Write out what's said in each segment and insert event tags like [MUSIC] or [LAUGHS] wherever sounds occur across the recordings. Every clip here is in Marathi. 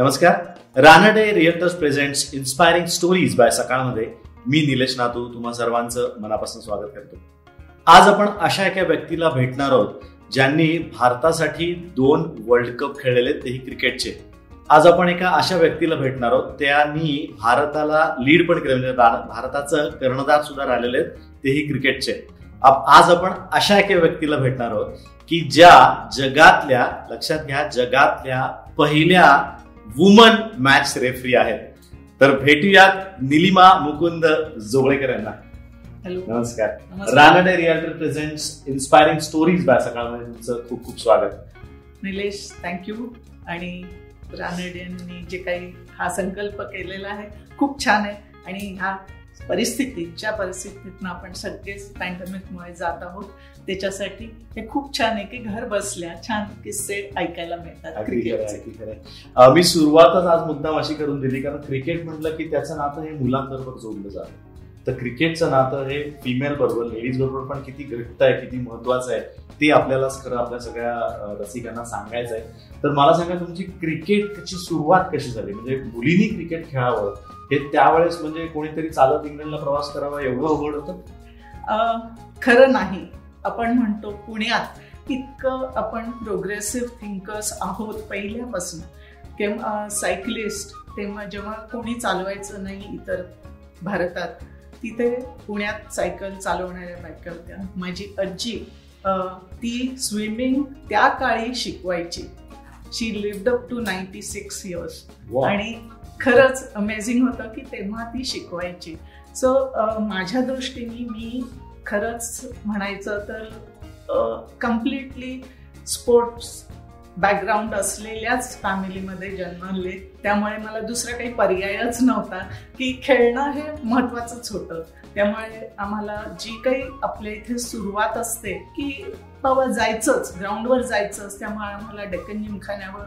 नमस्कार. Ranade realtors presents inspiring stories by सकाळमध्ये. मी निलेश नातू तुम्हा सर्वांचं मनापासून स्वागत करतो. आज आपण अशा एका व्यक्तीला भेटणार आहोत ज्यांनी भारतासाठी दोन वर्ल्ड कप खेळलेले तेही क्रिकेटचे. आज आपण एका अशा व्यक्तीला भेटणार आहोत त्यांनी भारताला लीड पण केलं म्हणजे भारताचं कर्णधार सुद्धा राहिलेले आहेत तेही क्रिकेटचे. आज आपण अशा एका व्यक्तीला भेटणार आहोत की ज्या जगातल्या लक्षात घ्या जगातल्या पहिल्या वुमन मॅच रेफरी आहेत. तर भेटूयात निलिमा मुकुंद जोगळेकर यांना हॅलो नमस्कार. Ranade realtor presents inspiring stories by सकाळमध्ये तुमचं खूप खूप स्वागत. निलेश थँक्यू आणि रानडेंनी जे काही हा संकल्प केलेला आहे खूप छान आहे. आणि ह्या परिस्थितीत ज्या परिस्थितीतनं आपण सगळेच पॅन्डेमिकमुळे जात आहोत. त्याच्यासाठी हे खूप छान आहे की घर बसल्या छान किस्से ऐकायला मिळतात मी सुरुवातच आज मुद्दाम अशी करून दिली कारण क्रिकेट म्हटलं की त्याचं नातं हे मुलांबरोबर जोडलं जातं. तर क्रिकेटचं नातं हे फिमेल बरोबर लेडीज बरोबर पण किती घट्ट आहे किती महत्वाचं आहे ते आपल्याला खरं आपल्या सगळ्या रसिकांना सांगायचं आहे. तर मला सांगा तुमची क्रिकेटची सुरुवात कशी झाली? म्हणजे मुलींनी क्रिकेट खेळावं हे त्यावेळेस म्हणजे कोणीतरी चालत इंग्लंडला प्रवास करावा एवढं अवघड होतं? खरं नाही. आपण म्हणतो पुण्यात इतकं आपण प्रोग्रेसिव्ह थिंकर्स आहोत पहिल्यापासून. किंवा सायकलिस्ट तेव्हा जेव्हा कोणी चालवायचं नाही इतर भारतात तिथे पुण्यात सायकल चालवणाऱ्या बायका होत्या. माझी आजी ती स्विमिंग त्या काळी शिकवायची. She lived up to ninety six years आणि खरंच अमेझिंग होतं की तेव्हा ती शिकवायची. सो माझ्या दृष्टीने मी खरंच म्हणायचं तर कम्प्लिटली स्पोर्ट्स बॅकग्राऊंड असलेल्याच फॅमिलीमध्ये जन्मले त्यामुळे मला दुसरा काही पर्यायच नव्हता की खेळणं हे महत्वाचंच होतं. त्यामुळे आम्हाला जी काही आपल्या इथे सुरुवात असते की बाबा जायचंच ग्राउंडवर जायचंच त्यामुळे आम्हाला डेक्कन जिमखान्यावर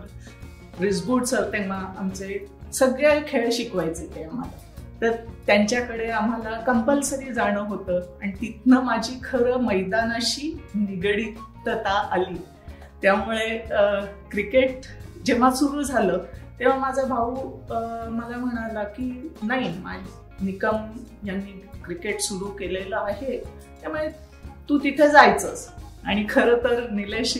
रिसबूट सर तेव्हा आमचे सगळे खेळ शिकवायचे ते आम्हाला. तर त्यांच्याकडे आम्हाला कंपल्सरी जाणं होतं. आणि तिथनं माझी खरं मैदानाशी निगडितता आली. त्यामुळे क्रिकेट जेव्हा सुरू झालं तेव्हा माझा भाऊ मला म्हणाला की नाही निकम यांनी क्रिकेट सुरू केलेलं आहे. त्यामुळे तू तिथे जायचंच आणि खरं तर निलेश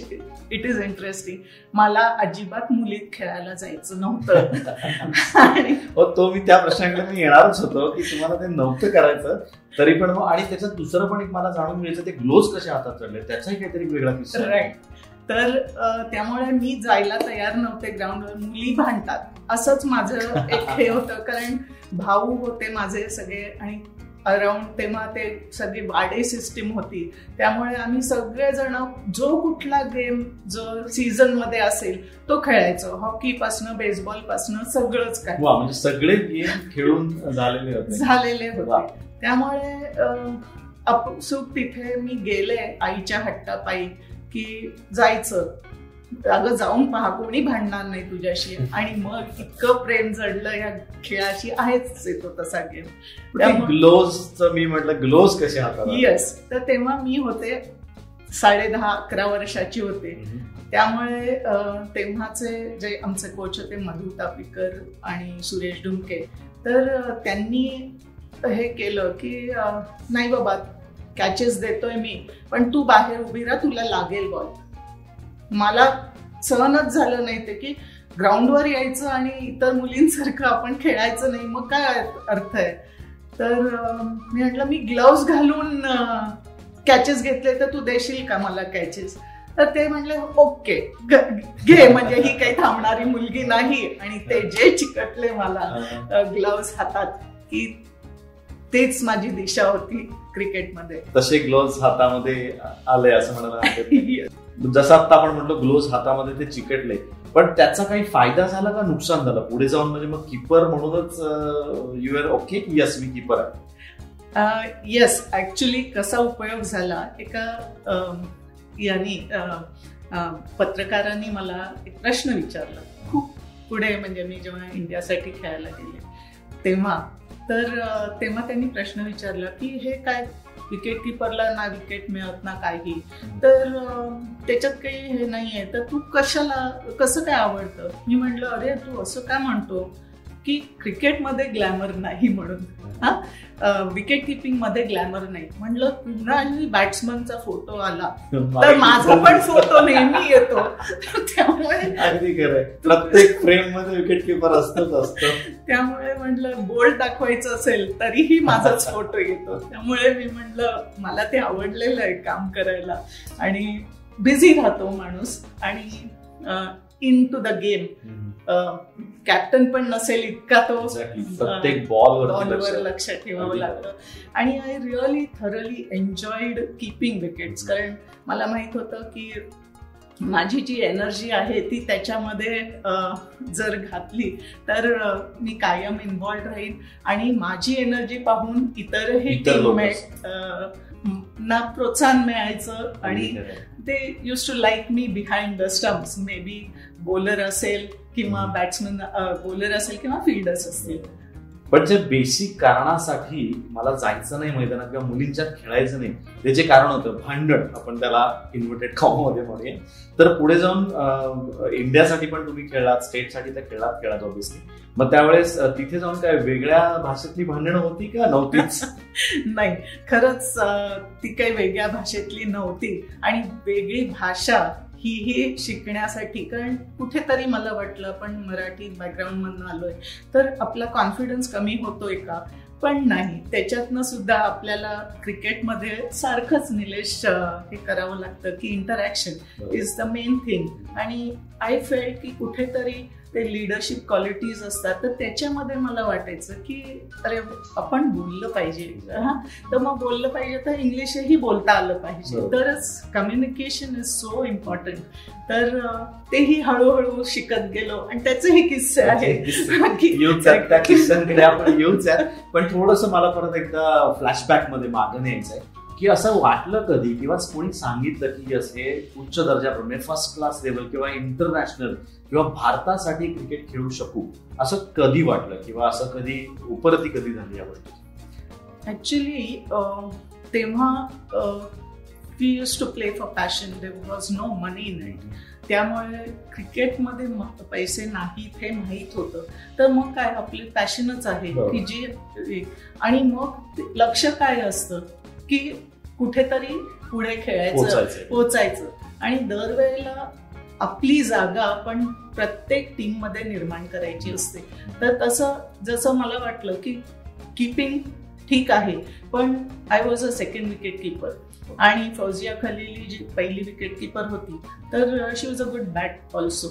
इट इज इंटरेस्टिंग मला अजिबात मुलीत खेळायला जायचं नव्हतं. आणि हो, तो मी त्या प्रश्नाकडे मी येणारच होतो की तुम्हाला ते नव्हतं करायचं तरी पण आणि त्याच्यात दुसरं पण एक मला जाणून घ्यायचं ते ग्लोव्ह कसे हातात चढले त्याचाही काहीतरी वेगळा किस्सा राईट तर त्यामुळे मी जायला तयार नव्हते ग्राउंडवर मुली भांडतात. असंच माझं एक हे होतं कारण भाऊ होते माझे सगळे आणि अराउंड तेव्हा ते सगळी वाडे सिस्टीम होती. त्यामुळे आम्ही सगळेजण जो कुठला गेम जो सीझनमध्ये असेल तो खेळायचो. हॉकी पासनं बेसबॉल पासनं सगळंच काय. म्हणजे सगळे गेम खेळून झालेले होते. झालेले होते. त्यामुळे अपसुक तिथे मी गेले आईच्या हट्टापायी की जायचं. अगं जाऊन पहा कोणी भांडणार नाही तुझ्याशी. आणि मग इतकं प्रेम जडलं या खेळाशी आहेच येतो तसा गेम. ग्लोव्स मी म्हटलं ग्लोव्स कसे येस तर तेव्हा मी होते साडे दहा अकरा वर्षाची होते. त्यामुळे तेव्हाचे जे आमचे कोच होते मधु तापिकर आणि सुरेश डुमके तर त्यांनी हे केलं की नाही बाबा कॅचेस देतोय मी पण तू बाहेर उभी राहा तुला लागेल बॉल मला सहनच झालं नाही ते की ग्राउंडवर यायचं आणि इतर मुलींसारखं आपण खेळायचं नाही. मग काय अर्थ आहे? तर मी म्हटलं मी ग्लव्स घालून कॅचेस घेतले तर तू देशील का मला कॅचेस तर ते म्हणले ओके घे म्हणजे ही काही थांबणारी मुलगी नाही आणि ते जे चिकटले मला ग्लव्स हातात की तेच माझी दिशा होती क्रिकेटमध्ये तसे ग्लोव्ह हातामध्ये आले असं म्हणायला [LAUGHS] जसं आता आपण म्हटलं ग्लोव्स हातामध्ये ते चिकटले पण त्याचा काही फायदा झाला का नुकसान झालं? पुढे जाऊन म्हणजे मग किपर म्हणूनच यू आर ओके यस मी किपर आहे? येस ऍक्च्युली कसा उपयोग झाला? एका यांनी पत्रकारांनी मला एक प्रश्न विचारला. खूप पुढे म्हणजे मी जेव्हा इंडियासाठी खेळायला गेले तेव्हा तर तेव्हा त्यांनी प्रश्न विचारला की हे काय विकेट किपरला ना विकेट मिळत ना काही. तर त्याच्यात काही हे नाहीये. तर तू कशाला कसं काय आवडतं? मी म्हटलं अरे तू असं काय म्हणतो? की क्रिकेटमध्ये ग्लॅमर नाही म्हणून. विकेट किपिंगमध्ये ग्लॅमर नाही. म्हणलं कुणाही बॅट्समनचा फोटो आला. तर माझा पण [LAUGHS] फोटो नेहमी येतो. त्यामुळे प्रत्येक फ्रेममध्ये विकेट किपर असतच असतं. त्यामुळे म्हटलं बोल्ड दाखवायचं असेल तरीही माझाच [LAUGHS] फोटो येतो. त्यामुळे मी म्हटलं मला ते आवडलेलं आहे काम करायला. आणि बिझी राहतो माणूस आणि into the game captain पण नसेल इतका तो. प्रत्येक बॉल बॉलवर लक्ष ठेवावं लागतं. आणि I really thoroughly enjoyed keeping wickets कारण मला माहीत होतं की माझी जी एनर्जी आहे ती त्याच्यामध्ये जर घातली तर मी कायम इन्व्हॉल्ड राहीन. आणि माझी एनर्जी पाहून इतरही टीममेट ना प्रोत्साहन मिळायचं. आणि ते use to like me behind the stumps may be bowler असेल किंवा बॅट्समन बॉलर असेल किंवा फिल्डर्स असतील पण जे बेसिक कारणासाठी मला जायचं नाही मैदानात किंवा मुलींच्यात खेळायचं नाही ते जे कारण होतं भांडण आपण त्याला इन्व्हर्टेडमध्ये म्हणूया. तर पुढे जाऊन इंडियासाठी पण तुम्ही खेळलात स्टेटसाठी तर खेळात खेळात ऑब्विसली मग त्यावेळेस तिथे जाऊन काय वेगळ्या भाषेतली भांडणं होती का? नव्हतीच? [LAUGHS] नाही. खरंच ती काही वेगळ्या भाषेतली नव्हती. आणि वेगळी भाषा ही ही शिकण्यासाठी. कारण कुठेतरी मला वाटलं आपण मराठी बॅकग्राऊंड मधून आलोय तर आपला कॉन्फिडन्स कमी होतोय का? पण नाही. त्याच्यातनं सुद्धा आपल्याला क्रिकेटमध्ये सारखंच निलेश हे करावं लागतं की interaction is the main thing आणि आय फेल की कुठेतरी ते लिडरशिप क्वालिटीज असतात तर त्याच्यामध्ये मला वाटायचं की अरे आपण बोललं पाहिजे. हा? तर मग बोललं पाहिजे तर इंग्लिशही बोलता आलं पाहिजे. तरच कम्युनिकेशन इज सो इम्पॉर्टंट तर तेही हळूहळू शिकत गेलो आणि त्याचेही किस्से आहेत पण थोडस मला परत एकदा फ्लॅशबॅकमध्ये मागं न्यायचं आहे की असं वाटलं कधी किंवा कोणी सांगितलं की असे उच्च दर्जाप्रमाणे फर्स्ट क्लास लेवल किंवा इंटरनॅशनल किंवा भारतासाठी क्रिकेट खेळू शकू असं कधी वाटलं किंवा असं कधी उपरती कधी झाली या गोष्टी ऍक्च्युली तेव्हा we used to play for passion there was no money in it त्यामुळे क्रिकेटमध्ये पैसे नाहीत हे माहीत होतं. तर मग काय आपली पॅशनच आहे. बरोबर. की जी आणि मग लक्ष काय असतं? की कुठेतरी पुढे खेळायचं पोहोचायचं पोचायचं. आणि दरवेळेला आपली जागा आपण प्रत्येक टीममध्ये निर्माण करायची असते. तर तसं जसं मला वाटलं की किपिंग ठीक आहे पण I was a second wicket keeper आणि फौजिया खलीली जी पहिली विकेट किपर होती तर she was a good bat also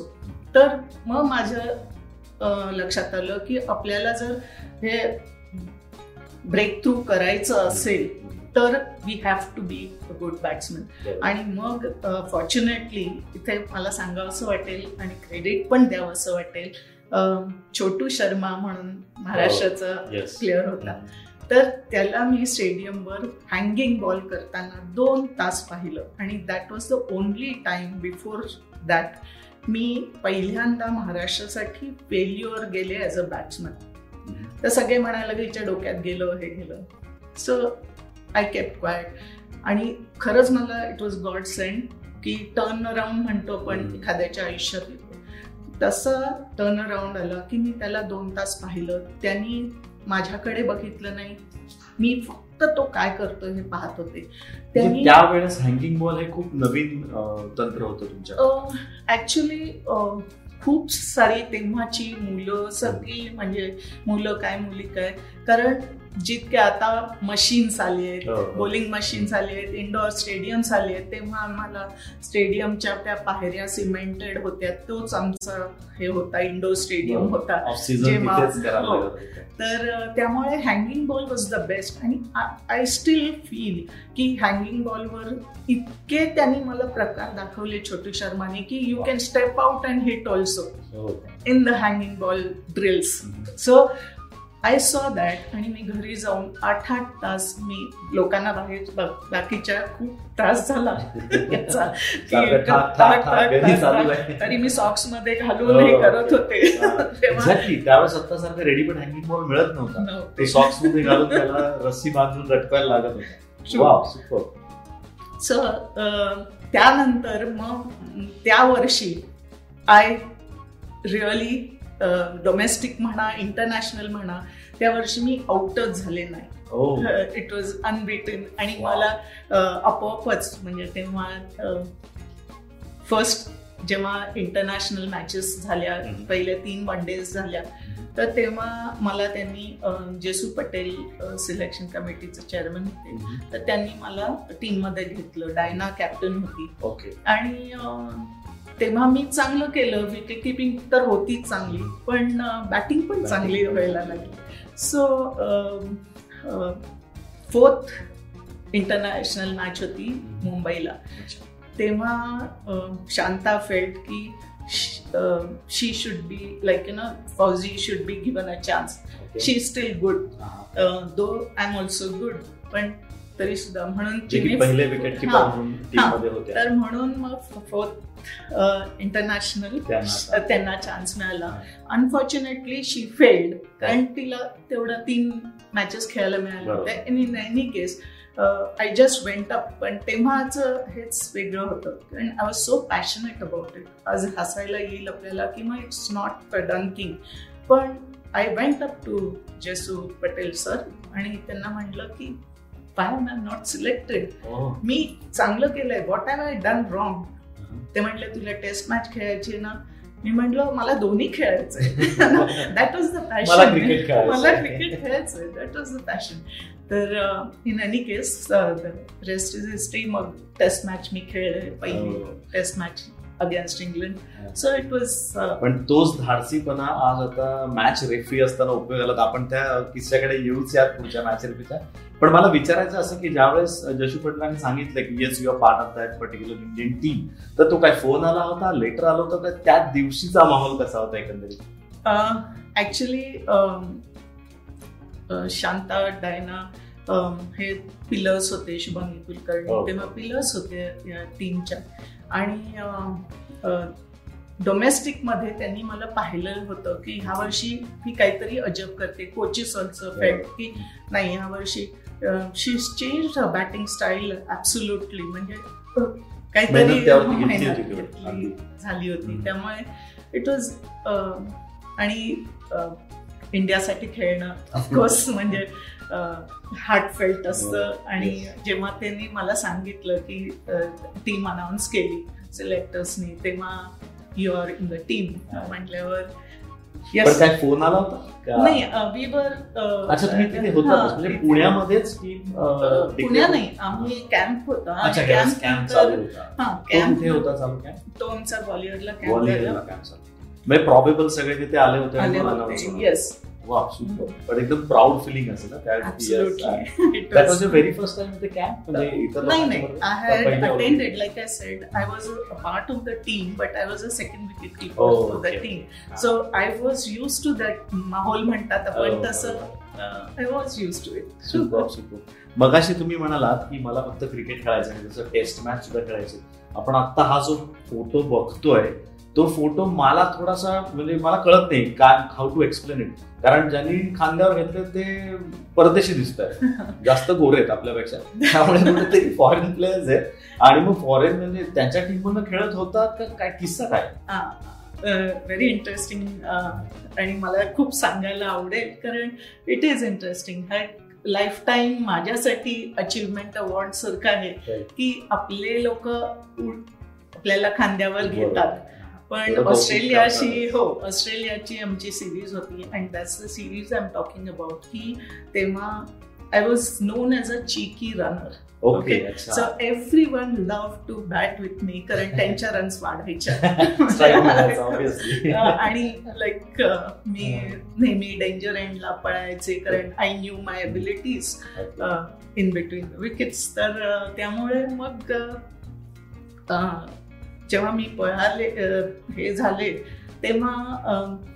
तर मग माझ्या लक्षात आलं की आपल्याला जर हे ब्रेक थ्रू करायचं असेल तर we have to be a good batsman आणि मग फॉर्च्युनेटली इथे मला सांगावं असं वाटेल आणि क्रेडिट पण द्यावं असं वाटेल छोटू शर्मा म्हणून महाराष्ट्राचा प्लेअर होता. तर त्याला मी स्टेडियमवर हँगिंग बॉल करताना दोन तास पाहिलं. आणि that was the only time before that मी पहिल्यांदा महाराष्ट्रासाठी फेल्युअर गेले ॲज अ बॅट्समन तर सगळे म्हणायला की हिच्या डोक्यात गेलं हे गेलं. सो आय केप क्वायट आणि खरंच मला इट वॉज गॉड सेंड की टर्न अराउंड म्हणतो पण हम्म. एखाद्याच्या आयुष्यात. येतो तसं टर्न अराउंड आलं की मी त्याला दोन तास पाहिलं. त्यांनी माझ्याकडे बघितलं नाही. मी फक्त तो काय करतोय हे पाहत होते. त्यांनी त्यावेळेस हँगिंग बॉल हे खूप नवीन तंत्र होतं तुमच्या ऍक्च्युली खूप सारी तेव्हाची मुलं सगळी म्हणजे मुलं काय मुली काय कारण जितके आता मशीन्स आली आहेत हो. बॉलिंग मशीन्स आली आहेत इंडोर स्टेडियम्स आले आहेत तेव्हा आम्हाला स्टेडियमच्या त्या पायऱ्या सिमेंटेड होत्या तोच आमचा हे होता इंडोर स्टेडियम बरोबर. होता जेव्हा- हो. तर त्यामुळे hanging ball was the best आणि आय स्टील फील की हँगिंग बॉलवर इतके त्यांनी मला प्रकार दाखवले छोटू शर्माने की you can step out and hit also हो. In the hanging ball drills so I saw that आणि मी घरी जाऊन आठ आठ तास मी लोकांना बाहेर बाकीच्या खूप त्रास झाला. याचा. तरी मी सॉक्समध्ये घालून हे करत होते. त्यावेळेस आता सारखं रेडीमेड हँगिंग बॉल मिळत नव्हता. ते सॉक्समध्ये घालून त्याला रस्सी बांधून लटकायला लागत होता. सो त्यानंतर मग त्या वर्षी आय रिअली डोमेस्टिक म्हणा इंटरनॅशनल म्हणा त्या वर्षी मी आउटच झाले नाही. इट वॉज अनबिटन आणि. मला आपोआपच म्हणजे तेव्हा फर्स्ट जेव्हा इंटरनॅशनल मॅचेस झाल्या. पहिल्या तीन वन डेज झाल्या तर तेव्हा मला त्यांनी जेसू पटेल सिलेक्शन कमिटीचे चेअरमन होते. तर त्यांनी मला टीममध्ये घेतलं. डायना कॅप्टन होती. ओके आणि तेव्हा मी चांगलं केलं विकेट किपिंग तर होतीच चांगली पण बॅटिंग पण चांगली व्हायला लागली. सो फोर्थ इंटरनॅशनल मॅच होती मुंबईला. तेव्हा शांता फेल्ट की she should be like you know Fauzi should be given a chance she still good though I am also good पण तरी सुद्धा म्हणून पहिले तर म्हणून मग फोर्थ इंटरनॅशनल त्यांना चान्स मिळाला. अनफॉर्च्युनेटली शी फेल्ड कारण तिला तेवढा तीन मॅचेस खेळायला मिळाले. होते. In any case I just went up पण तेव्हाच हेच वेगळं होतं. कारण I was so passionate about it आज हसायला येईल आपल्याला की मग इट्स नॉट डंकिंग पण I went up to Jesu Patel sir आणि त्यांना म्हटलं की why am I not selected. मी चांगलं केलंय. What I I done wrong ते म्हटले तुला टेस्ट मॅच खेळायची ना? मी म्हटलं मला दोन्ही खेळायचंय दॅट वॉज द पॅशन मला क्रिकेट खेळायचंय दॅट वॉज द पॅशन तर in any case rest is history मग टेस्ट मॅच मी खेळले पहिली हो. Test match against England so it was पण तोच धाडसीपणा आज आता मॅच रेफरी असताना उपयोगाला तर आपण त्या किस्स्याकडे येऊच यात पुढच्या मॅच रेफरीच्या पण मला विचारायचं असं की ज्यावेळेस जशू पटलांनी सांगितलं की yes you are part of that particular Indian team तर तो काय फोन आला होता लेटर आलं होतं का त्या दिवशीचा माहोल कसा होता एकंदरीत? ऍक्च्युली शांता डायना um, हे पिलर्स होते शुभंगी कुलकर्णी हो. तेव्हा पिलर्स होते या टीमच्या आणि डोमेस्टिकमध्ये त्यांनी मला पाहिलं होतं की ह्या वर्षी ही काहीतरी अजब करते कोचेस ऑल्सो फेल्ट की नाही ह्या वर्षी she change batting style absolutely म्हणजे काहीतरी हो. झाली होती. त्यामुळे इट वॉज आणि इंडियासाठी खेळणं ऑफकोर्स [LAUGHS] म्हणजे हार्टफेल्ट असतं. आणि जेव्हा त्यांनी मला सांगितलं की टीम अनाऊन्स केली सिलेक्टर्सनी तेव्हा you are in the team म्हटल्यावर काय फोन आला होता? नाही वी वर अच्छा तुम्ही तिथे होता म्हणजे पुण्यामध्येच पुण्या नाही आम्ही कॅम्प होता. अच्छा कॅम्प कॅम्प चालू होता. हा कॅम्प कुठे होता चालू कॅम्प तो आमचा ग्वालियरला कॅम्प ग्वालियरला कॅम्प चालू. म्हणजे प्रॉबेबल सगळे तिथे आले होते. येस वा सुपर पण एकदम प्राऊड फिलिंग असेल ना that was a very first time ते कॅम्प म्हणजे इतर नाही नाही? I had attended like I said I was a part of the team but I was a second wicket keeper for the. Team so I was used to that माहोल म्हणतात Oh, आपण तसं. I was used to it super super मगाशी तुम्ही म्हणालात की मला फक्त क्रिकेट खेळायचं जसं टेस्ट मॅच सुद्धा खेळायचे. आपण आता हा जो फोटो बघतोय तो फोटो मला थोडासा म्हणजे मला कळत नाही काय हाऊ टू एक्सप्लेन इट कारण ज्यांनी खांद्यावर घेतले ते परदेशी दिसत आहेत [LAUGHS] जास्त गोरे आहेत आपल्यापेक्षा. त्यामुळे कुठेतरी फॉरेन प्लेयर्स आहेत. आणि मग फॉरेन म्हणजे त्यांच्या टीम मधून खेळत होतात का काय किस्सा काय? व्हेरी इंटरेस्टिंग आणि मला खूप सांगायला आवडेल. कारण इट इज इंटरेस्टिंग हा लाईफ टाईम माझ्यासाठी अचीवमेंट अवॉर्ड सारखं आहे की आपले लोक आपल्याला खांद्यावर घेतात. पण ऑस्ट्रेलियाशी करतात. हो ऑस्ट्रेलियाची आमची सिरीज होती and that's the series I am talking about की तेव्हा I was known as a cheeky runner okay so everyone love to bat with me कारण [LAUGHS] त्यांच्या रन्स. [LAUGHS] [LAUGHS] अं, आणि लाईक मी नेहमी डेंजर एंडला पळायचे कारण I knew my abilities in between wickets तर त्यामुळे मग जेव्हा मी पळाले हे झाले तेव्हा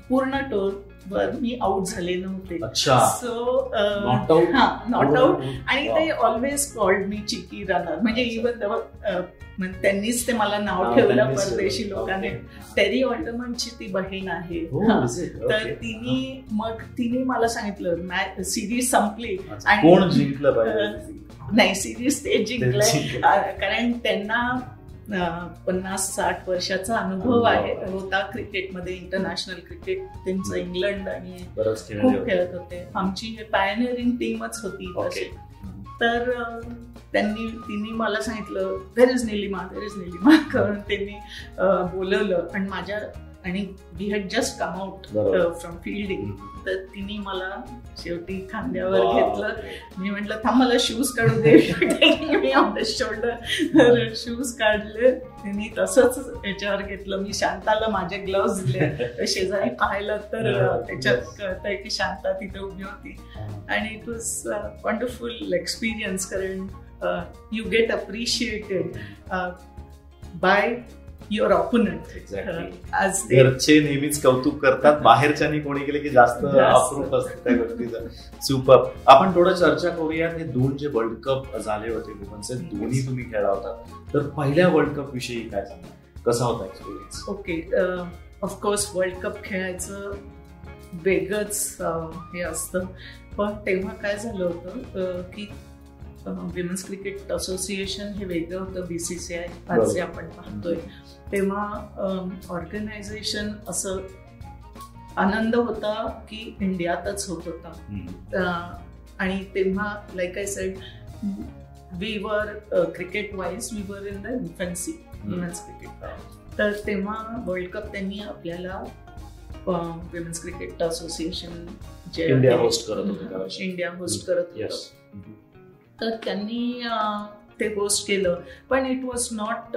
पूर्ण टोर वर मी आउट झाले नव्हते. अच्छा. सो हा नॉट आउट आणि ते always called me cheeky runner म्हणजे इवन त्यांनीच ते मला नाव ठेवलं परदेशी लोकांनी. टेरी ऑल्टमनची ती बहीण आहे. हो, हा. तर तिने मग तिने मला सांगितलं सिरीज संपली. आणि- नाही सिरीज ते जिंकलंय. कारण त्यांना पन्नास साठ वर्षाचा अनुभव आहे. होता क्रिकेटमध्ये इंटरनॅशनल क्रिकेट त्यांचं इंग्लंड आणि खूप खेळत होते. आमची पायनिअरिंग टीमच होती तशी. तर त्यांनी तिने मला सांगितलं where is Nilima where is Nilima करून त्यांनी बोलवलं. आणि माझ्या आणि we had just come out from fielding तर तिने मला शेवटी खांद्यावर घेतलं. मी म्हटलं थांब मला शूज काढू दे. [LAUGHS] मी ऑन शोल्डर शूज काढले. तिने तसंच याच्यावर घेतलं. मी शांताला माझे ग्लव्स दिले. [LAUGHS] शेजारी पाहिलं तर त्याच्यात कळतंय की शांता तिथे उभी होती. आणि इट वॉज वंडरफुल एक्सपिरियन्स कारण you get appreciated by your opponent. घरचे नेहमीच कौतुक करतात. [LAUGHS] बाहेरच्यानी कोणी केले की जास्त अप्रूप असतं त्या गोष्टीचं. सुपर आपण थोडं चर्चा करूयात. हे दोन जे वर्ल्ड कप झाले होते वुमन्सचे दोन्ही तुम्ही खेळला होता. तर पहिल्या वर्ल्ड कप विषयी काय सांगा कसा होता experience okay of course world cup खेळायचं वेगळंच हे असतं. पण तेव्हा काय झालं होतं की विमेन्स क्रिकेट असोसिएशन हे वेगळं होतं बीसीसीआय आज जे आपण पाहतोय. तेव्हा ऑर्गनायझेशन असं आनंद होता की इंडियातच होत होता. आणि तेव्हा like I said we were cricket wise we were in the infancy women's cricket तर तेव्हा वर्ल्ड कप त्यांनी आपल्याला विमेन्स क्रिकेट असोसिएशन जे इंडिया होस्ट करत होते इंडिया होस्ट करत होतं. तर त्यांनी ते होस्ट केलं. पण it was not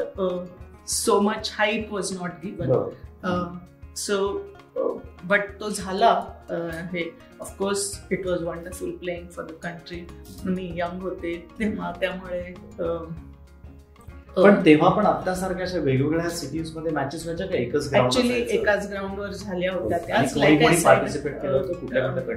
so much hype was not given so but तो झाला हे of course it was wonderful playing for the country me young होते तेव्हा त्यामुळे पण तेव्हा पण आतासारख्या अशा वेगवेगळ्या सिटीजमध्ये मॅचेस व्हायच्या का एकच ऍक्च्युली एकाच ग्राउंडवर झाल्या होत्या. त्याच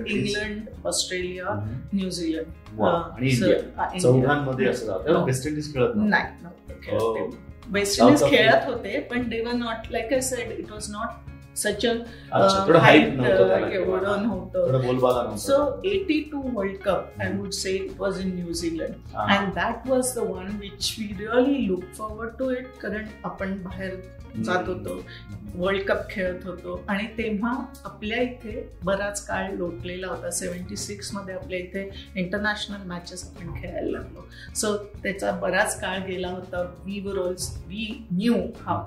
इंग्लंड ऑस्ट्रेलिया न्यूझीलंड आणि इंडिया चौघांमध्ये असं वेस्ट इंडिज खेळत नाही वेस्ट इंडिज खेळत होते पण they were not like I said it was not hype एवढं नव्हतं so eighty two world cup I would say it was in New Zealand and that was the one which we really look forward to it कारण आपण बाहेर जात होतो वर्ल्ड कप खेळत होतो. आणि तेव्हा आपल्या इथे बराच काळ लोटलेला होता. सेव्हन्टी सिक्समध्ये आपल्या इथे इंटरनॅशनल मॅचेस आपण खेळायला लागलो. सो त्याचा बराच काळ गेला होता. We were also we knew how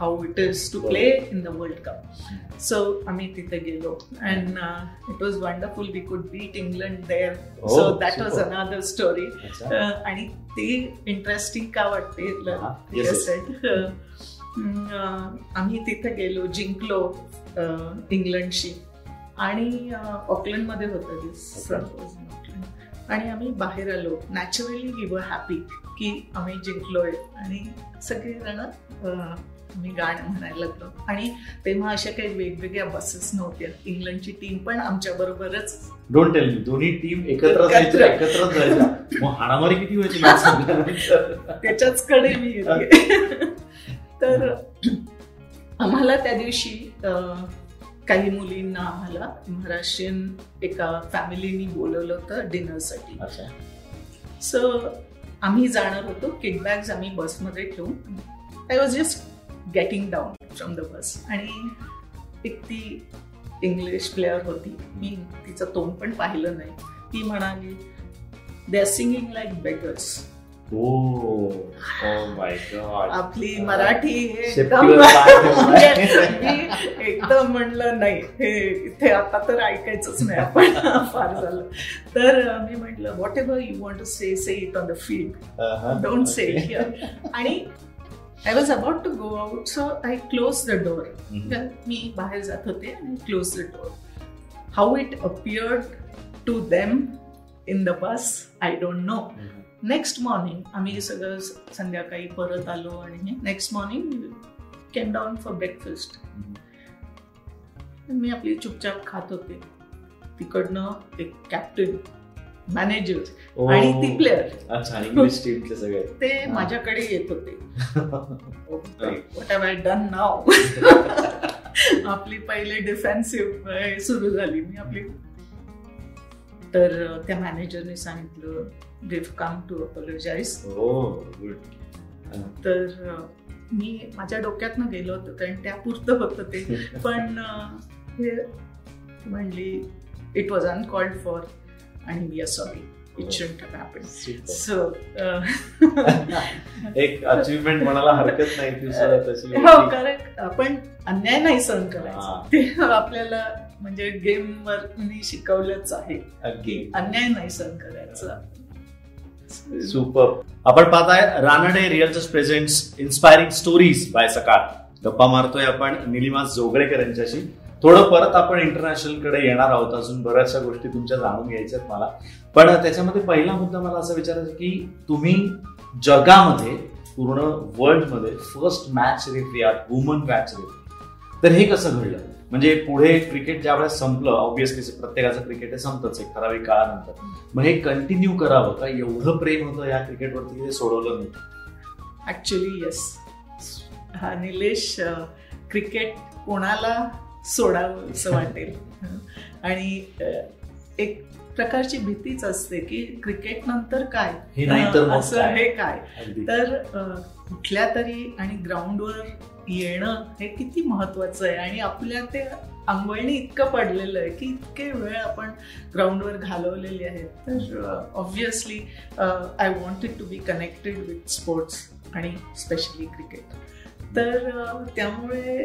how it is to play in the World Cup. So आम्ही तिथे गेलो and uh, it was wonderful. We could beat England there. Oh, so that super. was another story. Uh, आणि ते इंटरेस्टिंग का वाटते आम्ही तिथे गेलो जिंकलो इंग्लंडशी आणि ऑकलंडमध्ये होतं आणि आम्ही बाहेर आलो नॅचरली वी वर हॅपी की आम्ही जिंकलोय आणि सगळेजण मी गाणं म्हणायला लागलो. आणि तेव्हा अशा काही वेगवेगळ्या बसेस नव्हत्या. इंग्लंडची टीम पण आमच्या बरोबरच. डोंट टेल मी दोन्ही टीम एकत्र एकत्र. मग हाणामारी किती व्हायची त्याच्याच कडे मी येते. तर आम्हाला त्या दिवशी काही मुलींना आम्हाला महाराष्ट्रीयन एका फॅमिलीनी बोलवलं होतं डिनरसाठी सो आम्ही जाणार होतो. किकबॅग्स आम्ही बसमध्ये ठेवून. I was just getting down from the bus आणि एक ती इंग्लिश प्लेअर होती. मी तिचं तोंड पण पाहिलं नाही. ती म्हणाली they are singing like beggars आपली मराठी एकदम [LAUGHS] एकदम म्हणलं नाही हे इथे आता तर ऐकायचंच नाही आपण. [LAUGHS] फार झालं. तर मी म्हटलं whatever you want to say say it on the field don't say आणि I was about to go out so I close the door मी बाहेर जात होते आणि close the door how it appeared to them in the bus I don't know next morning आम्ही सगळं संध्याकाळी परत आलो आणि next morning came down for breakfast मी आपली चुपचाप खात होते. तिकडनं एक कॅप्टन मॅनेजर आणि ती प्लेअर अच्छा इंग्लिश टीमचे सगळे. [LAUGHS] ते माझ्याकडे येत होते. हॅव आय डन नाव आपली पहिले डिफेन्सिव्ह सुरू झाली. मी आपली तर त्या मॅनेजरने सांगितलं देव कम टू अपोलोजाईज तर मी माझ्या डोक्यातनं गेलो होतं कारण त्यापुरतं होतं ते. [LAUGHS] पण म्हणली इट वॉज अनकॉल्ड फॉर आणि we are sorry it should happen so एक अचिव्हमेंट म्हणायला हरकत नाही ती सुद्धा तशी हो. कारण आपण अन्याय नाही सहन. करायचा. ते आपल्याला म्हणजे गेम वर मी शिकवलंच आहे. अन्याय नाही सहन करायचा. सुपर आपण पाहताय Ranade realtors presents inspiring stories by Sakal गप्पा मारतोय आपण. निलिमा जोगळेकर यांच्याशी. थोडं परत आपण इंटरनॅशनलकडे येणार आहोत. अजून बऱ्याचशा गोष्टी तुमच्या जाणून घ्यायच्यात मला. पण त्याच्यामध्ये पहिला मुद्दा मला असं विचारायचं की तुम्ही जगामध्ये पूर्ण वर्ल्डमध्ये फर्स्ट मॅच रेफरी आहात वुमन मॅच रेफरी. तर हे कसं घडलं? म्हणजे पुढे क्रिकेट ज्या वेळेस संपलं ऑब्विसली प्रत्येकाचं क्रिकेट हे संपतच एक ठराविक काळानंतर. मग हे कंटिन्यू करावं का? एवढं प्रेम होतं या क्रिकेटवरती हे ते सोडवलं नाही? ऍक्च्युली येस हा निलेश क्रिकेट कोणाला सोडावं असं वाटेल. आणि एक प्रकारची भीतीच असते की क्रिकेट नंतर काय? नाही तर मग असं? हे काय? तर कुठल्या तरी आणि ग्राउंडवर येणं हे किती महत्वाचं आहे. आणि आपल्या ते अंगवळणी इतकं पडलेलं आहे की इतके वेळ आपण ग्राउंडवर घालवलेली आहे तर obviously I wanted to be connected with sports आणि स्पेशली क्रिकेट तर त्यामुळे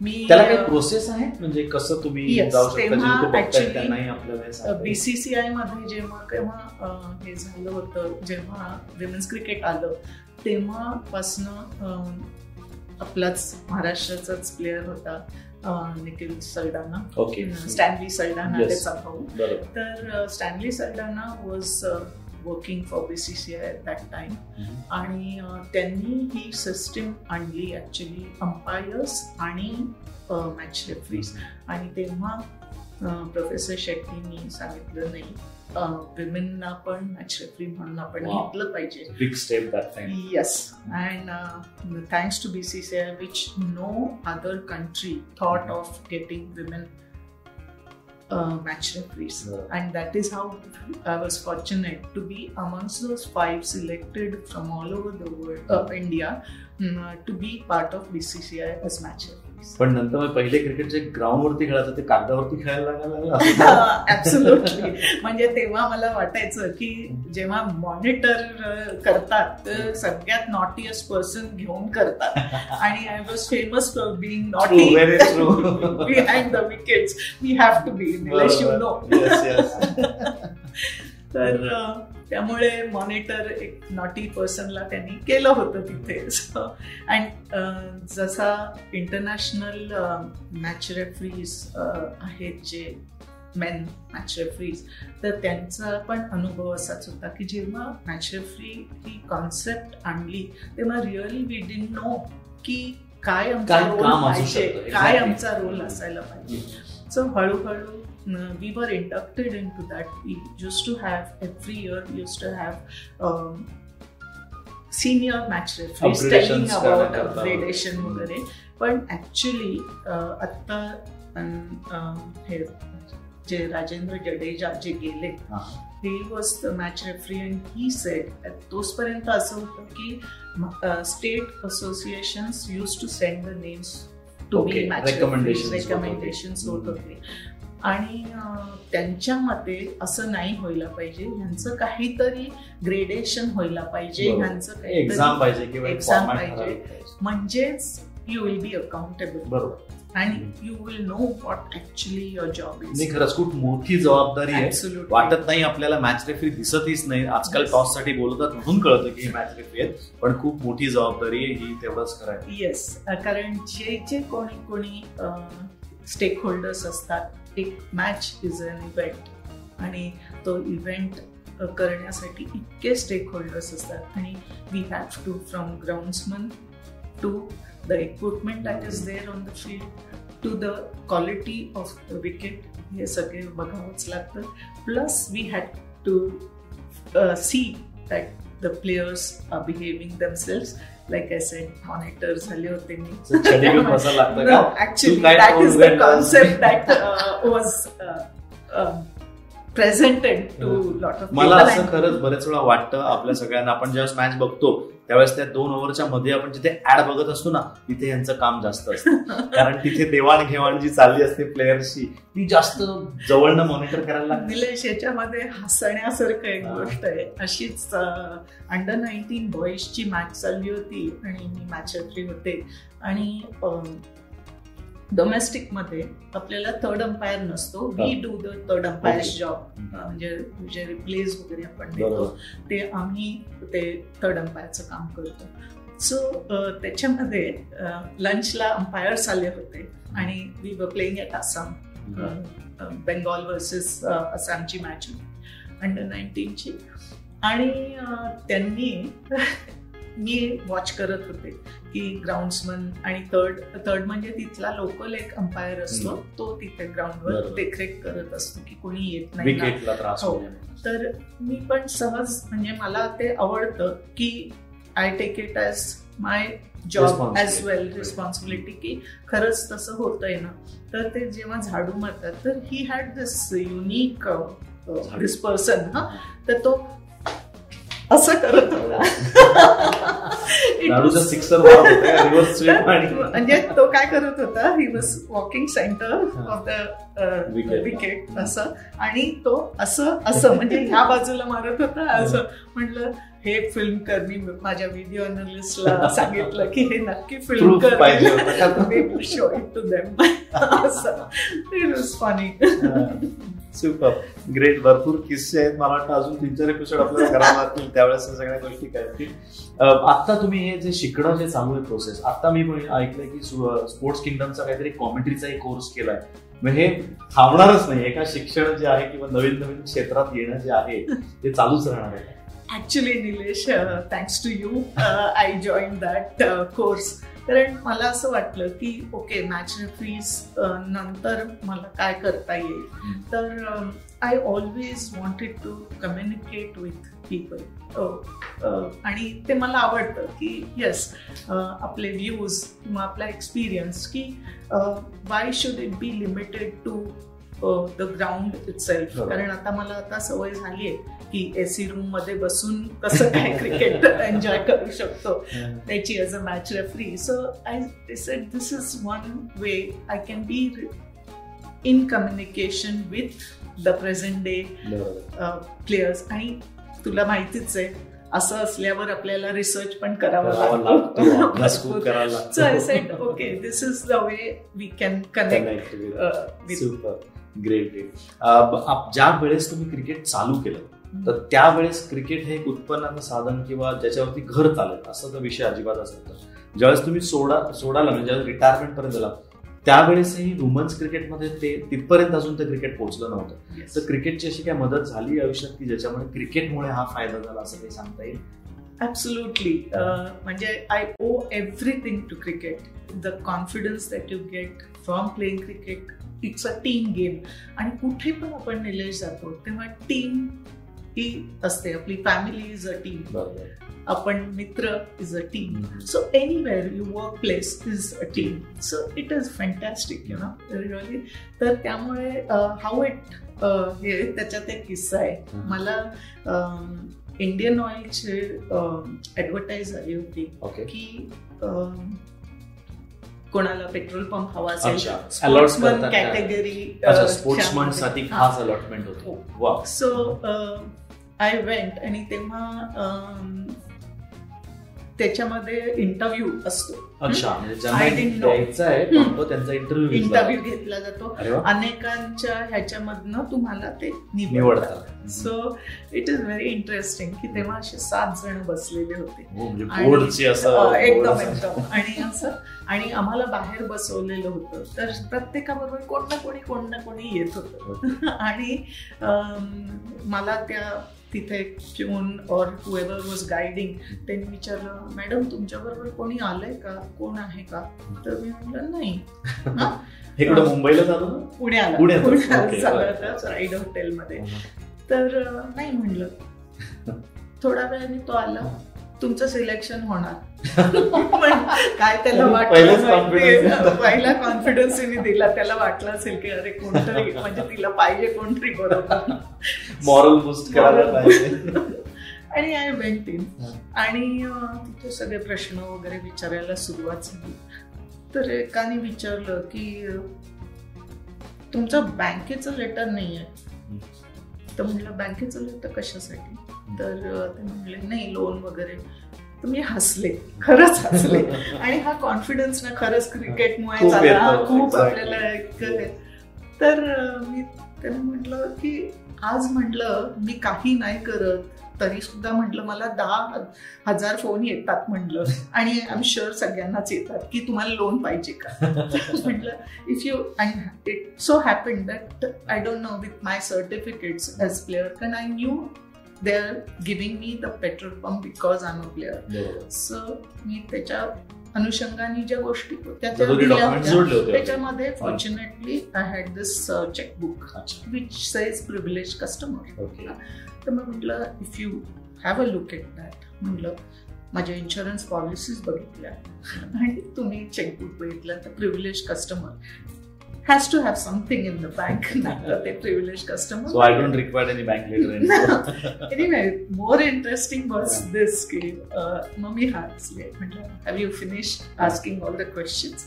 मी त्याला काही प्रोसेस आहे? म्हणजे कसं तुम्ही जाऊ शकता. बीसीसीआयमध्ये जेव्हा केव्हा हे झालं होतं जेव्हा विमेन्स क्रिकेट आलं तेव्हापासनं आपलाच महाराष्ट्राचाच प्लेअर होता निखिल सल्डाना ओके स्टॅनली सल्डाना. त्याचा भाऊ. तर Stanley Saldanha was working for BCCI that time hmm. आणि अ, त्यांनी ही सिस्टीम आणली ऍक्च्युली अंपायर्स आणि मॅच रेफरीज आणि तेव्हा प्रोफेसर शेट्टींनी सांगितलं नाही विमेनना पण मॅच रेफरी म्हणून आपण Wow. घेतलं पाहिजे. Big step that time Yes, and uh, thanks to BCCI, which no other country thought of getting women uh, match referees, Yeah. and that is how I was fortunate to be amongst those five selected from all over the world, uh, India, mm, to be part of BCCI as match referees. पण नंतर मग पहिले क्रिकेट जे ग्राउंड वरती खेळायचं ते कागदावरती खेळायला लागायला लागलं. [LAUGHS] म्हणजे तेव्हा मला वाटायचं की जेव्हा मॉनिटर करतात तर सगळ्यात नॉटियस्ट पर्सन घेऊन करतात. आणि I was famous for being naughty. Behind the wickets we have to be no. तर त्यामुळे मॉनिटर एक नॉटी पर्सनला त्यांनी केलं होतं तिथे. अँड जसा इंटरनॅशनल मॅच रेफरीज आहेत जे मेन मॅच रेफरीज तर त्यांचा पण अनुभव असाच होता की जेव्हा मॅच रेफरी ही कॉन्सेप्ट आणली तेव्हा रिअली वी डिन नो की काय आमचा रोल पाहिजे काय. आमचा रोल असायला पाहिजे. सो हळूहळू we were inducted into that. We used to have every year we used to have um, senior match referees telling Upgradations about करण्याकरता. upgradation हम्म. वगैरे पण ऍक्च्युली आत्ता अन, अं, हे जे राजेंद्र जडेजा जे गेले हा. he was the match referee and he said तोचपर्यंत असं होतं की state associations used to send the names to Okay, be match recommendations होत होते. रेकमेंडेशन्स होत होते आणि त्यांच्या मते असं नाही व्हायला पाहिजे. ह्यांचं काहीतरी ग्रेडेशन व्हायला पाहिजे. ह्यांचं एक्झाम काहीतरी पाहिजे. म्हणजेच यू विल बी अकाउंटेबल बरोबर. आणि you will know what actually your job नाही इज खरंच खूप मोठी जबाबदारी आहे. वाटत नाही आपल्याला मॅच रेफरी दिसतच नाही. आजकाल. टॉससाठी बोलतात म्हणून कळतं की मॅच रेफरी आहेत. पण खूप मोठी जबाबदारी आहे ही तेवढंच खरं येस कारण जे जे कोणी कोणी स्टेक होल्डर्स असतात एक मॅच इज अन इव्हेंट आणि तो इव्हेंट करण्यासाठी इतके स्टेक होल्डर्स असतात. आणि we have to from groundsman to the equipment that is there on the field to the quality of the wicket हे सगळे बघावंच लागतं. Plus we had to see that behaving damsels like I said monitor झाले होते मी So, [LAUGHS] No, actually, that is the concept that uh, was uh, um, presented to lot of मला असं खरंच बरेच वेळा वाटतं आपल्या सगळ्यांना. आपण ज्यावेळेस मॅच बघतो त्यावेळेस त्या दोन ओव्हरच्या मध्ये आपण जिथे ऍड बघत असतो ना तिथे यांचं काम जास्त असतं. कारण तिथे देवाणघेवाण जी चालली असते प्लेयर्सची ती जास्त जवळनं मॉनिटर करायला लागते. निलेश याच्यामध्ये हसण्यासारखं एक. गोष्ट आहे. अशीच अंडर नाईन्टीन बॉईजची मॅच चालली होती आणि मी मॅच होते. आणि डोमेस्टिकमध्ये आपल्याला थर्ड अंपायर नसतो. We do the third umpire. Job म्हणजे जे रिप्लेस वगैरे आपण देतो ते आम्ही ते थर्ड अंपायरचं काम करतो. सो त्याच्यामध्ये लंचला अंपायर्स आले होते आणि we were playing at Assam Bengal versus आसामची मॅच अंडर नाईन्टीनची आणि त्यांनी [LAUGHS] मी वॉच करत होते की ग्राउंड्समन आणि थर्ड थर्ड म्हणजे तिथला लोकल एक अंपायर असतो. तो तिथे ग्राउंडवर. देखरेख करत असतो की कोणी येत नाही हो. तर मी पण सहज म्हणजे मला ते आवडतं की I take it as my job. As well responsibility की खरंच तसं होतंय ना तर ते जेव्हा झाडू मारतात तर he had this unique. This person हा तर तो असं करत होता. सिक्सर म्हणजे तो काय करत होता he was walking centre. Of the. Wicket असं. आणि तो असं असं म्हणजे ह्या बाजूला मारत होता असं म्हटलं हे फिल्म कर. मी माझ्या व्हिडिओ अनालिस्टला सांगितलं की हे नक्की फिल्म कर. टू देम [LAUGHS] असं. सुपर ग्रेट भरपूर किस्से आहेत. मला वाटतं अजून तीन चार एपिसोड आपल्याला करावं लागतील. त्यावेळेस सगळ्या गोष्टी कळतील. आता तुम्ही हे जे शिकणं जे चालू आहे प्रोसेस आता मी ऐकलंय की स्पोर्ट्स किंगडमचा काहीतरी कॉमेंट्रीचाही कोर्स केलाय. मग हे थांबणारच नाही. एका शिक्षण जे आहे किंवा नवीन नवीन क्षेत्रात येणं जे आहे ते चालूच राहणार आहे. Actually Nilesh thanks to you I join that course कारण मला असं वाटलं की ओके मॅच रेफरीज नंतर मला काय करता येईल? तर I always wanted to communicate with people आणि ते मला आवडतं की येस आपले व्ह्यूज किंवा आपला एक्सपिरियन्स की why should it be limited to the ground itself बरोबर. कारण आता मला आता सवय झाली आहे की एसी रूममध्ये बसून कसं काय [LAUGHS] क्रिकेट एन्जॉय करू शकतो. त्याची as a match referee so I said this is one way I can be in communication with the present day. Players आणि तुला माहितीच आहे असं असल्यावर आपल्याला रिसर्च पण [LAUGHS] करावा लागतो. So I okay this is the way we can connect with great great ज्या वेळेस तुम्ही क्रिकेट चालू केलं तर त्यावेळेस क्रिकेट हे एक उत्पन्नाचं साधन किंवा ज्याच्यावरती घर चालेल असा तर विषय अजिबात नव्हता ज्यावेळेस तुम्ही सोडा सोडाला म्हणजे ज्यावेळेस रिटायरमेंट पर्यंत झाला त्यावेळेसही वुमन्स क्रिकेटमध्ये ते तिथपर्यंत अजून ते क्रिकेट पोहोचलं नव्हतं. तर क्रिकेटची अशी काय मदत झाली आयुष्यात की ज्याच्यामुळे क्रिकेटमुळे हा फायदा झाला असं काही सांगता येईल? ॲब्सोल्युटली म्हणजे I owe everything to cricket the confidence that you get from playing cricket it's a team game आणि कुठे पण आपण निलेश जातो तेव्हा टीम ही असते आपली फॅमिली इज अ टीम आपण मित्र is a team. So anywhere you work place is a team. So it is fantastic, you know, really. तर त्यामुळे हाऊ इट हे त्याच्यात एक किस्सा आहे. मला इंडियन ऑइलचे ऍडव्हर्टाईज आली होती ओके की अं, कोणाला पेट्रोल पंप हवा असेल? कॅटेगरी अच्छा स्पोर्ट्समनसाठी खास अलॉटमेंट होते. सो आय वेंट आणि तेव्हा त्याच्यामध्ये इंटरव्ह्यू असतो. अच्छा म्हणजे त्यांचा इंटरव्ह्यू इंटरव्ह्यू घेतला जातो. अनेकांच्या ह्याच्यामधनं तुम्हाला ते निवडतात. So it is very interesting की तेव्हा असे सात जण बसलेले होते. हो म्हणजे एकदम. एकदम. आणि असं आणि आम्हाला बाहेर बसवलेलं होतं. तर प्रत्येकाबरोबर कोण ना कोणी कोण ना कोणी येत होतं. आणि मला त्या तिथे पिऊन और हुएवर वॉज गायडिंग त्यांनी विचारलं मॅडम तुमच्याबरोबर कोणी आलंय का? कोण आहे का? तर मी म्हटलं नाही. [LAUGHS] मुंबईला पुण्याला. होतं राईड हॉटेलमध्ये तर नाही म्हणलं [LAUGHS] थोड्या वेळाने तो आला. तुमचं सिलेक्शन होणार. पण काय त्याला वाटलं पहिला कॉन्फिडन्स दिला. त्याला वाटलं असेल की अरे कोणतरी म्हणजे तिला पाहिजे कोणतरी बरोबर. मॉरल बुस्ट करायला पाहिजे. आणि आय वेंट इन. आणि तिथे सगळे प्रश्न वगैरे विचारायला सुरुवात झाली. तर एकाने विचारलं की तुमचं बँकेचं लेटर नाही आहे तर म्हटलं बँकेचं लेटर कशासाठी? तर ते म्हणले नाही लोन वगैरे. मी हसले खरंच हसले. आणि हा कॉन्फिडन्स ना खरंच क्रिकेटमुळे झाला. खूप. आपल्याला एक हे. तर मी त्यांना म्हटलं की आज म्हटलं मी काही नाही करत. तरी सुद्धा म्हटलं मला दहा हजार फोन येतात म्हटलं. आणि आय एम शुअर सगळ्यांनाच येतात की तुम्हाला लोन पाहिजे का? [LAUGHS] म्हटलं if you and it so happen that I don't know with my certificates as player can I knew they are giving me the petrol pump because I am a player. So मी त्याच्या अनुषंगाने ज्या गोष्टी होते. त्याच्यामध्ये fortunately I had this chequebook which says privilege customer तर मग म्हटलं if you have a look at that म्हटलं माझ्या इन्शुरन्स पॉलिसीज बघितल्या. आणि तुम्ही चेकबुक बघितलं तर privilege customer has to have something in the bank ते privilege so customer I don't required any bank letter anyway more interesting was this की अं, मग मी हसले म्हटलं have you finish asking all the questions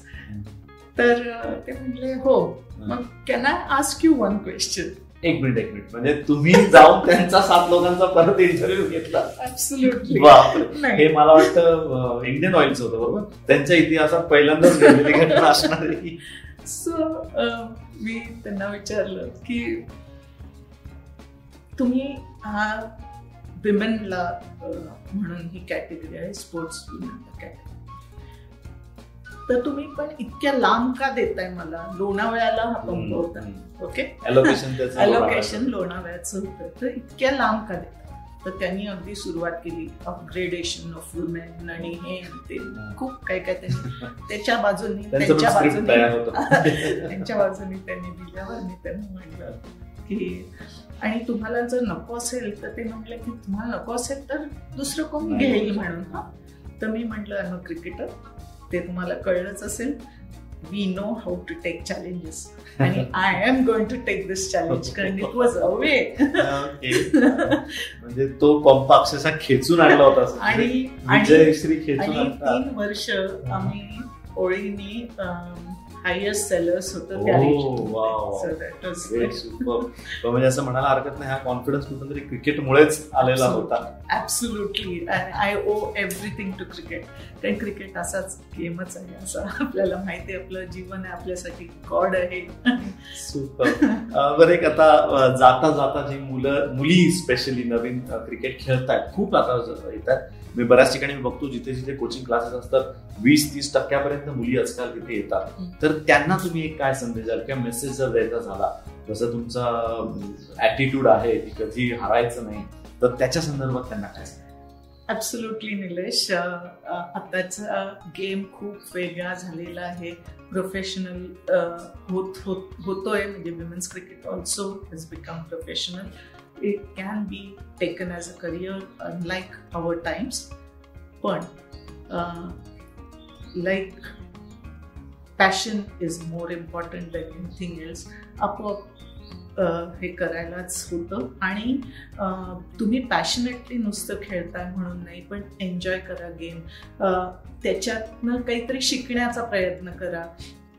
तर अं, ते म्हटले हो. मग can I ask you one question एक मिनिट एक मिनिट. म्हणजे तुम्ही जाऊन त्यांचा सात लोकांचा परत इंटरव्ह्यू घेतला? हे मला वाटतं इंडियन ऑइलचं होतं बरोबर? त्यांच्या इतिहासात पहिल्यांदाच घडलेली घटना असणार. सो मी त्यांना विचारलं की तुम्ही हा विमेनला म्हणून ही कॅटेगरी आहे स्पोर्ट्स कॅटेगरी तर तुम्ही पण इतक्या लांब का देताय मला? लोणावळ्याला हा पंप होता. ओके अलोकेशन [LAUGHS] लोणावळ्याचं होतं. तर इतक्या लांब का देताय? तर त्यांनी अगदी सुरुवात केली. अपग्रेडेशन ऑफ वुमेन आणि हे ते. खूप काय काय त्यांनी त्याच्या बाजूनी त्यांचं [LAUGHS] त्यांच्या बाजूनी त्यांच्या बाजूने त्यांनी दिल्यावर मी त्यांना म्हटलं की आणि तुम्हाला जर नको असेल तर ते म्हटलं की तुम्हाला नको असेल तर दुसरं कोण. घेईल म्हणून हा? तर मी म्हटलं क्रिकेटर ते तुम्हाला कळलंच असेल. We know how to take challenges आणि I am going to take this challenge कारण इट वॉज अवे ओके. म्हणजे तो पंप अक्षरशः खेचून आणला होता. आणि खेचून आणि तीन वर्ष आम्ही ओळीनी हायेस्ट सेलर्स होतो त्या Oh, म्हणजे असं म्हणायला हरकत नाही हा कॉन्फिडन्स कुठून तरी क्रिकेटमुळेच आलेला होता. Absolutely I owe everything to cricket कारण क्रिकेट असाच गेमच आहे असं आपल्याला माहिती आहे. आपलं जीवन आहे आपल्यासाठी गॉड आहे. सुपर बरं एक आता जाता जाता जी मुलं मुली स्पेशली नवीन क्रिकेट खेळतायत खूप आता येतात. मी बऱ्याच ठिकाणी मी बघतो जिथे जिथे कोचिंग क्लासेस असतात वीस तीस टक्क्यापर्यंत मुली आजकाल तिथे येतात. तर त्यांना तुम्ही एक काय संदेश द्याल किंवा मेसेज जर द्यायचा झाला जसं तुमचा ऍटिट्यूड आहे की कधी हारायचं नाही तर त्याच्या संदर्भात त्यांना काय सांगाल? ॲब्सुल्युटली निलेश आताचा गेम खूप वेगळा झालेला आहे. प्रोफेशनल होत होत होतोय. म्हणजे women's cricket also has become professional it can be taken as a career unlike our times पण like passion is more important than anything else आपोआप uh, हे करायलाच होतं. आणि uh, तुम्ही पॅशनेटली नुसतं खेळताय म्हणून नाही पण एन्जॉय करा गेम uh, त्याच्यातनं काहीतरी शिकण्याचा प्रयत्न करा.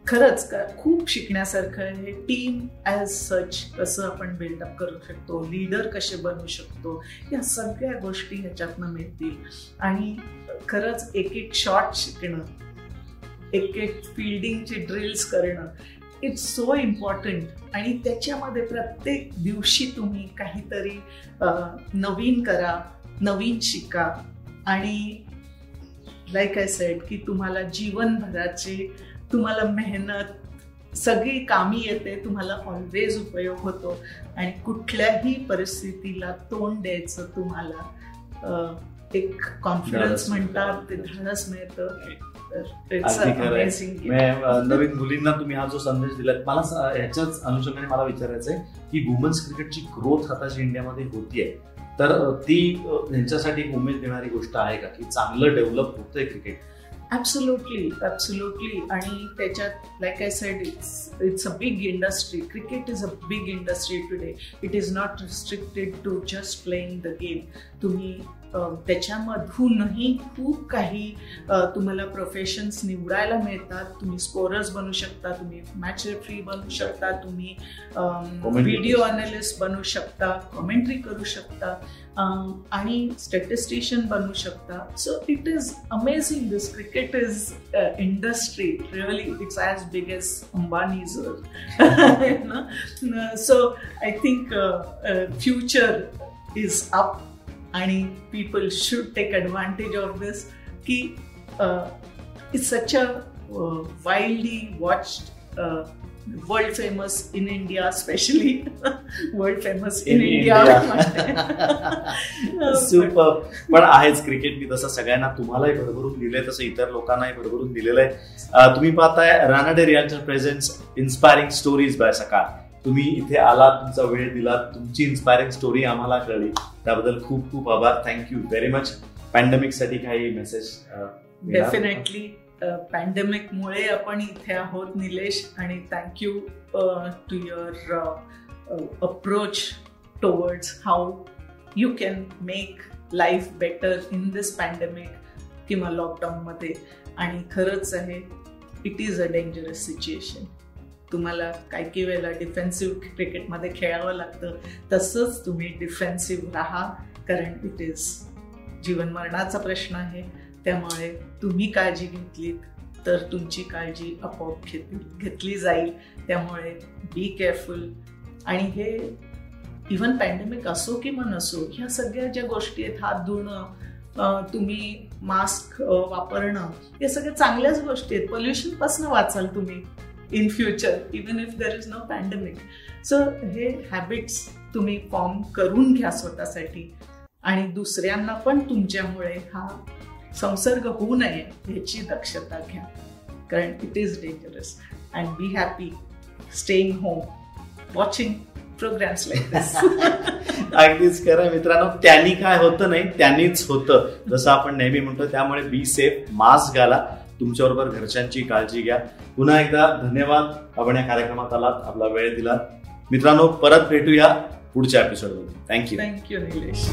खरंच का खूप शिकण्यासारखं आहे. टीम ॲज सच कसं आपण बिल्डअप करू शकतो? लीडर कसे बनवू शकतो? या सगळ्या गोष्टी ह्याच्यातनं मिळतील. आणि खरंच एक एक शॉट शिकणं एक एक फिल्डिंगचे ड्रिल्स करणं इट्स सो इम्पॉर्टंट आणि त्याच्यामध्ये प्रत्येक दिवशी तुम्ही काहीतरी नवीन करा नवीन शिका. आणि लाईक आय सेड की तुम्हाला जीवनभराची तुम्हाला मेहनत सगळी कामी येते तुम्हाला ऑलवेज उपयोग होतो. आणि कुठल्याही परिस्थितीला तोंड द्यायचं तुम्हाला एक कॉन्फिडन्स म्हणतात ते. धाडस मिळतं. नवीन मुलींना तुम्ही हा जो संदेश दिला मला ह्याच्याच अनुषंगाने मला विचारायचं आहे की वुमन्स क्रिकेटची ग्रोथ आता जी इंडियामध्ये होतीये. तर ती त्यांच्यासाठी उमेद देणारी गोष्ट आहे का? की चांगलं डेव्हलप होतंय क्रिकेट ॲब्सोल्युटली ॲब्सोल्युटली आणि त्याच्यात like I said it's it's a big industry cricket is a big industry today it is not restricted to just playing the game तुम्ही त्याच्यामधूनही खूप काही तुम्हाला प्रोफेशन्स निवडायला मिळतात. तुम्ही स्कोरर्स बनू शकता. तुम्ही मॅच रेफ्री बनू शकता. तुम्ही व्हिडिओ अनालिस्ट बनू शकता. कॉमेंट्री करू शकता. आणि स्टॅटिस्टिशियन बनू शकता. So it is amazing this cricket is industry really it's as big as Ambanis so I think future is up आणि people should take advantage of this की it's such a wildly watched world famous in India specially world famous in India super पण आहेच क्रिकेट मी तसं सगळ्यांना तुम्हालाही भरभरून दिलंय तसं इतर लोकांनाही भरभरून दिलेलं आहे. तुम्ही पाहताय Ranade रियालच्या presents inspiring stories by Sakal तुम्ही इथे आलात तुमचा वेळ दिलात तुमची इन्स्पायरिंग स्टोरी आम्हाला कळली. त्याबद्दल खूप खूप आभार. थँक्यू व्हेरी मच पॅन्डेमिकसाठी काही मेसेज डेफिनेटली पॅन्डेमिकमुळे आपण इथे आहोत निलेश आणि thank you to your approach towards how you can make life better in this pandemic किंवा लॉकडाऊनमध्ये आणि खरंच आहे it is a dangerous situation तुम्हाला काही काही वेळेला डिफेन्सिव्ह क्रिकेटमध्ये खेळावं लागतं तसंच तुम्ही डिफेन्सिव्ह राहा कारण इट इज जीवन मरणाचा प्रश्न आहे. त्यामुळे तुम्ही काळजी घेतलीत तर तुमची काळजी आपोआप घेतली घेतली जाईल. त्यामुळे बी केअरफुल आणि हे इवन पॅन्डेमिक असो किंवा नसो ह्या सगळ्या ज्या गोष्टी आहेत हात धुणं तुम्ही मास्क वापरणं या सगळ्या चांगल्याच गोष्टी आहेत. पोल्युशनपासून वाचाल तुम्ही in future even if there is no pandemic so हे हॅबिट्स तुम्ही फॉर्म करून घ्या स्वतःसाठी. आणि दुसऱ्यांना पण तुमच्यामुळे हा संसर्ग होऊ नये ह्याची दक्षता घ्या. कारण it is dangerous and be happy staying home watching programmes अगदीच खरं मित्रांनो त्यांनी काय होतं नाही त्यांनीच होतं. जसं आपण नेहमी म्हणतो त्यामुळे बी सेफ मास्क घाला. तुमच्याबरोबर घरच्यांची काळजी घ्या. पुन्हा एकदा धन्यवाद. आपण या कार्यक्रमात आलात आपला वेळ दिला मित्रांनो परत भेटूया पुढच्या एपिसोडमध्ये थँक्यू थँक्यू निलेश